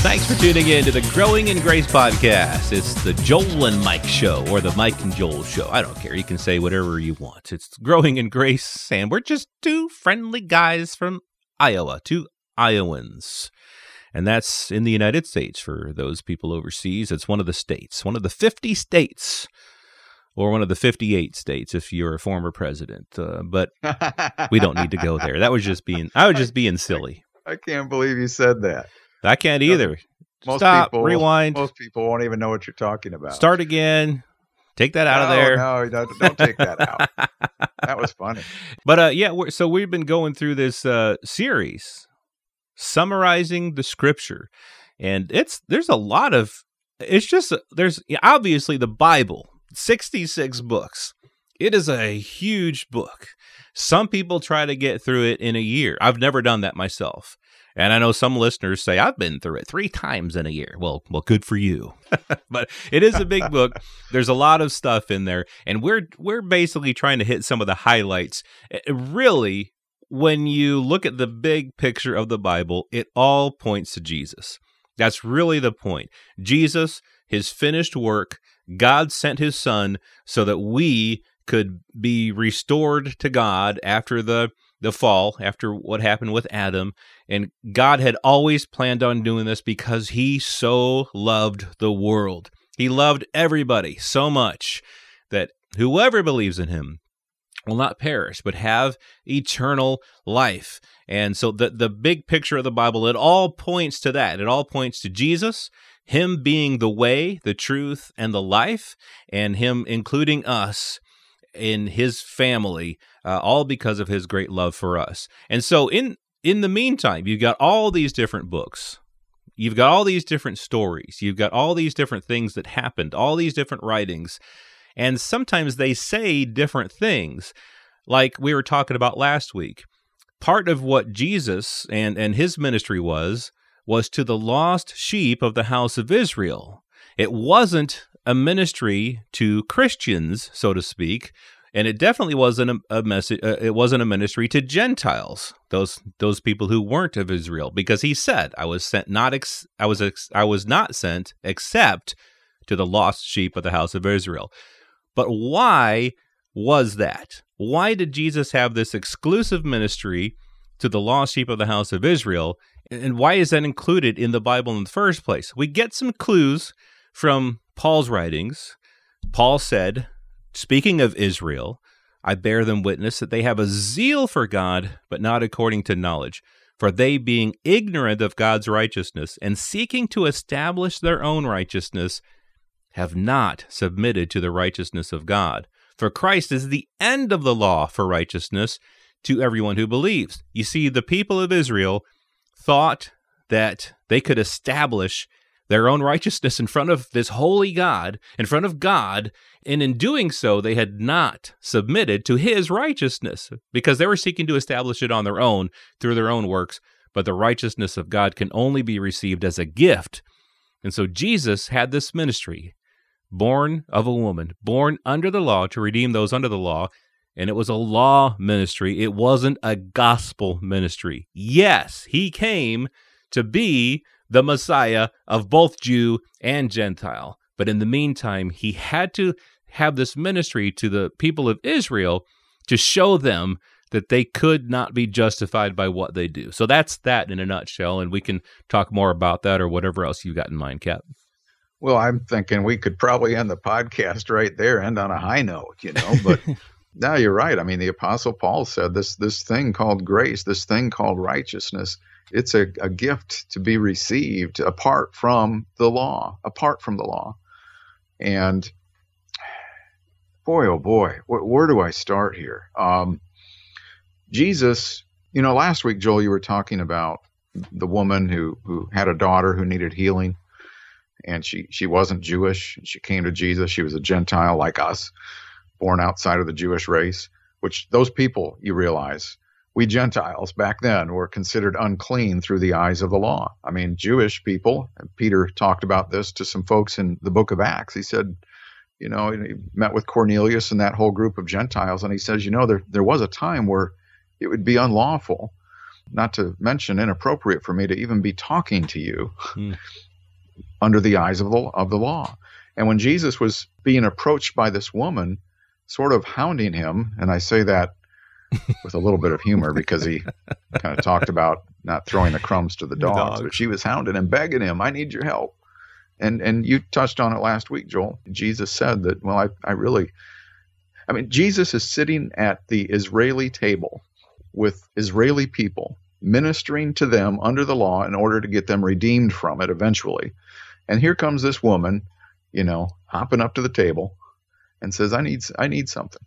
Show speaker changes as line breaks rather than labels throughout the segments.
Thanks for tuning in to the Growing in Grace podcast. It's the Joel and Mike show, or the Mike and Joel show. I don't care. You can say whatever you want. It's Growing in Grace, and we're just two friendly guys from Iowa, two Iowans. And that's in the United States for those people overseas. It's one of the states, one of the 50 states, or one of the 58 states if you're a former president. Uh, but we don't need to go there. That was just being, I was just being silly.
I can't believe you said that.
I can't either.
Most
Stop.
people,
Rewind.
Most people won't even know what you're talking about.
Start again. Take that out of there.
No, don't, don't take that out. that was funny.
But uh, yeah, we're, so we've been going through this uh, series, summarizing the scripture, and it's there's a lot of it's just there's obviously the Bible, sixty six books. It is a huge book. Some people try to get through it in a year. I've never done that myself. And I know some listeners say I've been through it three times in a year. Well, well, good for you. but it is a big book. There's a lot of stuff in there, and we're we're basically trying to hit some of the highlights. Eh, Really, when you look at the big picture of the Bible, it all points to Jesus. That's really the point. Jesus, his finished work, God sent his son so that we could be restored to God after the the fall, after what happened with Adam. And God had always planned on doing this because he so loved the world. He loved everybody so much that whoever believes in him will not perish but have eternal life. And so the the big picture of the Bible it all points to that. It all points to Jesus, him being the way, the truth and the life and him including us in his family uh, all because of his great love for us. And so in in the meantime, you've got all these different books. You've got all these different stories. You've got all these different things that happened, all these different writings. And sometimes they say different things. Like we were talking about last week. Part of what Jesus and, and his ministry was, was to the lost sheep of the house of Israel. It wasn't a ministry to Christians, so to speak, and it definitely wasn't a, a message. Uh, it wasn't a ministry to Gentiles, those those people who weren't of Israel, because he said, "I was sent not ex- I was ex- I was not sent except to the lost sheep of the house of Israel." But why was that? Why did Jesus have this exclusive ministry to the lost sheep of the house of Israel? And why is that included in the Bible in the first place? We get some clues from Paul's writings. Paul said, speaking of Israel, I bear them witness that they have a zeal for God, but not according to knowledge. For they, being ignorant of God's righteousness and seeking to establish their own righteousness, have not submitted to the righteousness of God. For Christ is the end of the law for righteousness to everyone who believes. You see, the people of Israel thought that they could establish their own righteousness in front of this holy God, in front of God, and in doing so, they had not submitted to his righteousness because they were seeking to establish it on their own through their own works. But the righteousness of God can only be received as a gift. And so Jesus had this ministry, born of a woman, born under the law to redeem those under the law. And it was a law ministry. It wasn't a gospel ministry. Yes, he came to be the Messiah of both Jew and Gentile. But in the meantime, he had to have this ministry to the people of Israel to show them that they could not be justified by what they do. So that's that in a nutshell. And we can talk more about that or whatever else you've got in mind, Cap.
Well, I'm thinking we could probably end the podcast right there, end on a high note, you know. But no, you're right. I mean, the Apostle Paul said this this thing called grace, this thing called righteousness, it's a, a gift to be received apart from the law, apart from the law. And boy, oh boy, wh- where do I start here? Um, Jesus, you know, last week, Joel, you were talking about the woman who who had a daughter who needed healing, and she she wasn't Jewish. She came to Jesus. She was a Gentile like us, born outside of the Jewish race, which those people, you realize, we Gentiles back then were considered unclean through the eyes of the law. I mean, Jewish people, Peter talked about this to some folks in the book of Acts. He said, you know, he met with Cornelius and that whole group of Gentiles, and he says, you know, there, there was a time where it would be unlawful, not to mention inappropriate for me to even be talking to you hmm. under the eyes of the, of the law. And when Jesus was being approached by this woman, sort of hounding him, and I say that with a little bit of humor because he kind of talked about not throwing the crumbs to the dogs, the dogs, but she was hounding him, begging him, I need your help. And and you touched on it last week, Joel. Jesus said that, well, I, I really I mean, Jesus is sitting at the Israeli table with Israeli people, ministering to them under the law in order to get them redeemed from it eventually. And here comes this woman, you know, hopping up to the table and says, I need I need something.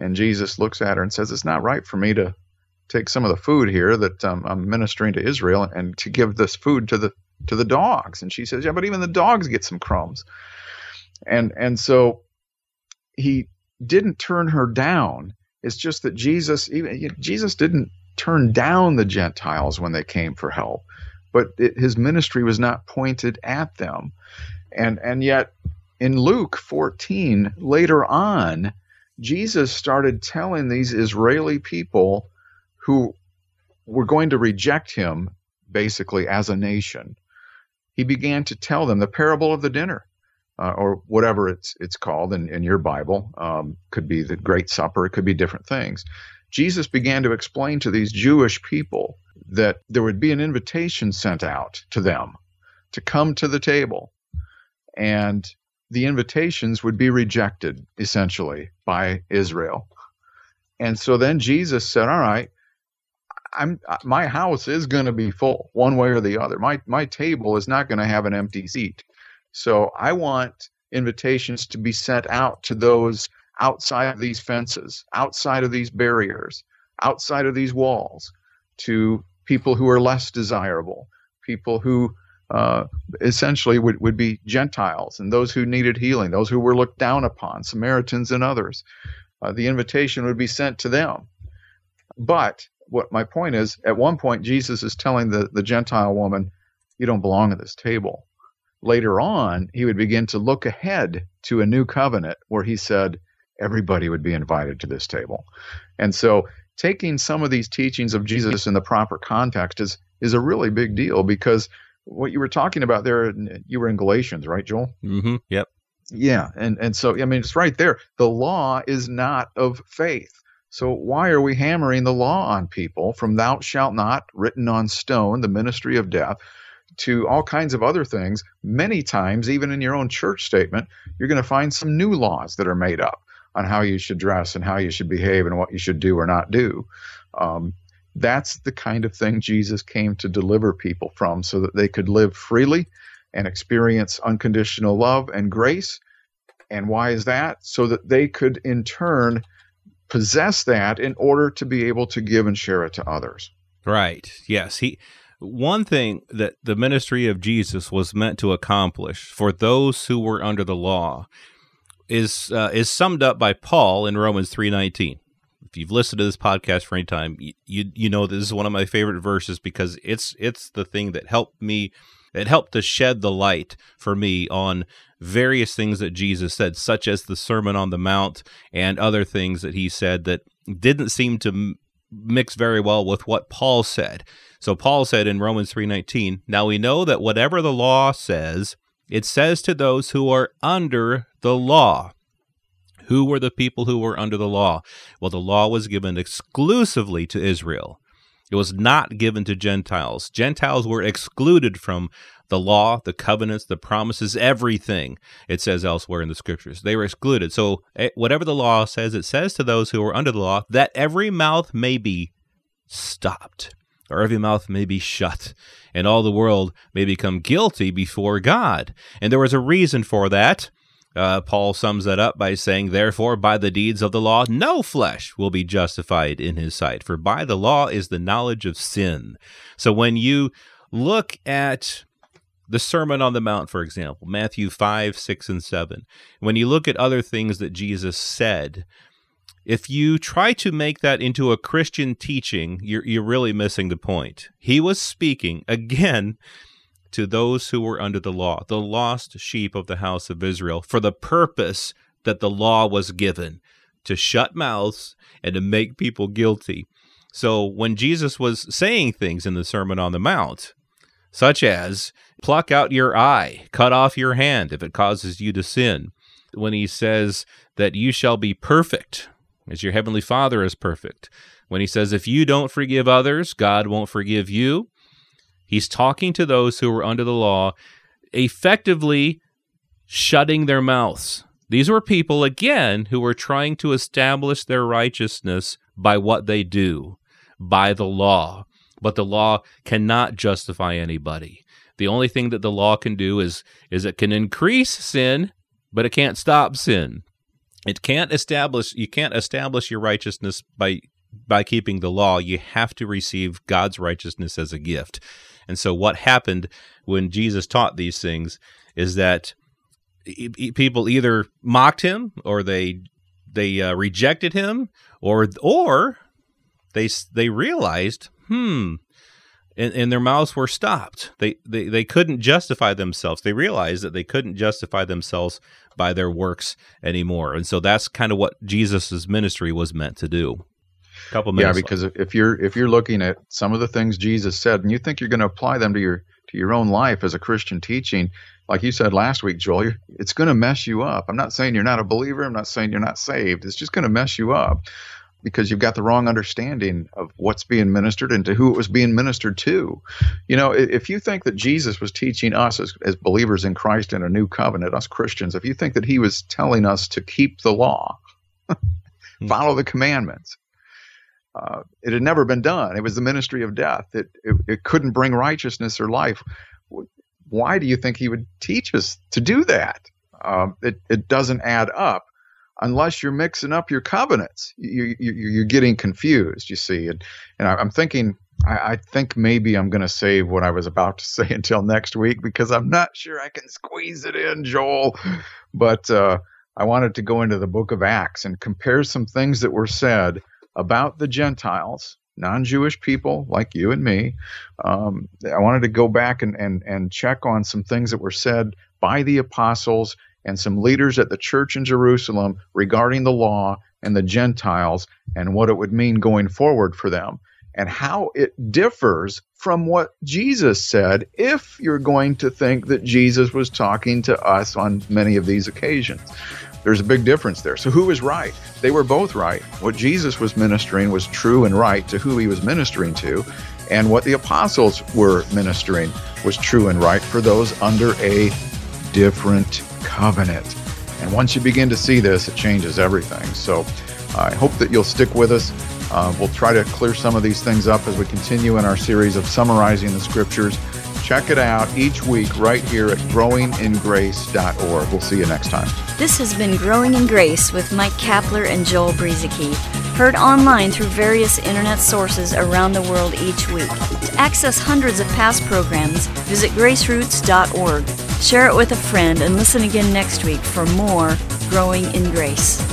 And Jesus looks at her and says, It's not right for me to take some of the food here that um, I'm ministering to Israel and to give this food to the to the dogs. And she says, Yeah, but even the dogs get some crumbs. And and so he didn't turn her down. It's just that Jesus even Jesus didn't turn down the Gentiles when they came for help, but it, his ministry was not pointed at them. And and yet in Luke 14 later on, Jesus started telling these Israeli people who were going to reject him basically as a nation. He began to tell them the parable of the dinner, uh, or whatever it's it's called in, in your Bible. Um, could be the Great Supper. It could be different things. Jesus began to explain to these Jewish people that there would be an invitation sent out to them to come to the table, and the invitations would be rejected essentially by Israel. And so then Jesus said, "All right, I'm uh, my house is going to be full one way or the other. My my table is not going to have an empty seat. So I want invitations to be sent out to those outside of these fences, outside of these barriers, outside of these walls, to people who are less desirable, people who uh, essentially would, would be Gentiles and those who needed healing, those who were looked down upon, Samaritans and others. Uh, the invitation would be sent to them. But what my point is, at one point, Jesus is telling the, the Gentile woman, You don't belong at this table. Later on, he would begin to look ahead to a new covenant where he said, Everybody would be invited to this table. And so, taking some of these teachings of Jesus in the proper context is, is a really big deal because what you were talking about there, you were in Galatians, right, Joel?
Mm-hmm. Yep.
Yeah, and and so I mean it's right there. The law is not of faith. So why are we hammering the law on people from thou shalt not written on stone, the ministry of death, to all kinds of other things? Many times, even in your own church statement, you're going to find some new laws that are made up on how you should dress and how you should behave and what you should do or not do. Um, that's the kind of thing Jesus came to deliver people from so that they could live freely and experience unconditional love and grace. And why is that? So that they could in turn possess that in order to be able to give and share it to others.
Right. Yes. He one thing that the ministry of Jesus was meant to accomplish for those who were under the law is uh, is summed up by Paul in Romans 3:19 if you've listened to this podcast for any time, you, you, know this is one of my favorite verses because it's it's the thing that helped me. It helped to shed the light for me on various things that Jesus said, such as the Sermon on the Mount and other things that he said that didn't seem to mix very well with what Paul said. So Paul said in Romans 3:19, "Now we know that whatever the law says, it says to those who are under the law." Who were the people who were under the law? Well, the law was given exclusively to Israel. It was not given to Gentiles. Gentiles were excluded from the law, the covenants, the promises, everything. It says elsewhere in the scriptures. They were excluded. So, eh, whatever the law says, it says to those who are under the law that every mouth may be stopped, or every mouth may be shut, and all the world may become guilty before God. And there was a reason for that. Uh, Paul sums that up by saying, Therefore, by the deeds of the law, no flesh will be justified in his sight, for by the law is the knowledge of sin. So when you look at the Sermon on the Mount, for example, Matthew 5, 6, and 7. When you look at other things that Jesus said, if you try to make that into a Christian teaching, you're, you're really missing the point. He was speaking, again, to those who were under the law, the lost sheep of the house of Israel, for the purpose that the law was given to shut mouths and to make people guilty. So when Jesus was saying things in the Sermon on the Mount, such as pluck out your eye, cut off your hand if it causes you to sin. When he says that you shall be perfect, as your heavenly Father is perfect. When he says, if you don't forgive others, God won't forgive you. He's talking to those who were under the law, effectively shutting their mouths. These were people, again, who were trying to establish their righteousness by what they do, by the law but the law cannot justify anybody. The only thing that the law can do is is it can increase sin, but it can't stop sin. It can't establish you can't establish your righteousness by by keeping the law. You have to receive God's righteousness as a gift. And so what happened when Jesus taught these things is that people either mocked him or they they uh, rejected him or or they they realized hmm, and, and, their mouths were stopped. They, they they couldn't justify themselves. They realized that they couldn't justify themselves by their works anymore, and so that's kind of what Jesus's ministry was meant to do.
Couple minutes. Yeah, because left. if you're if you're looking at some of the things Jesus said, and you think you're going to apply them to your to your own life as a Christian teaching, like you said last week, Joel, it's going to mess you up. I'm not saying you're not a believer. I'm not saying you're not saved. It's just going to mess you up because you've got the wrong understanding of what's being ministered and to who it was being ministered to. You know, if you think that Jesus was teaching us as, as believers in Christ in a new covenant, us Christians, if you think that he was telling us to keep the law, follow the commandments, uh, it had never been done. It was the ministry of death. It, it, it couldn't bring righteousness or life. Why do you think he would teach us to do that? Uh, it, it doesn't add up unless you're mixing up your covenants. You, you, are getting confused, you see. And, and I, am thinking, I, I, think maybe I'm going to save what I was about to say until next week because I'm not sure I can squeeze it in, Joel. But uh, I wanted to go into the book of Acts and compare some things that were said about the Gentiles. Non Jewish people like you and me. Um, I wanted to go back and, and, and check on some things that were said by the apostles and some leaders at the church in Jerusalem regarding the law and the Gentiles and what it would mean going forward for them and how it differs from what Jesus said if you're going to think that Jesus was talking to us on many of these occasions. There's a big difference there. So, who was right? They were both right. What Jesus was ministering was true and right to who he was ministering to, and what the apostles were ministering was true and right for those under a different covenant. And once you begin to see this, it changes everything. So I hope that you'll stick with us. Uh, we'll try to clear some of these things up as we continue in our series of summarizing the scriptures. Check it out each week right here at growingingrace.org. We'll see you next time.
This has been Growing in Grace with Mike Kapler and Joel Brueseke, heard online through various internet sources around the world each week. To access hundreds of past programs, visit graceroots.org. Share it with a friend and listen again next week for more Growing in Grace.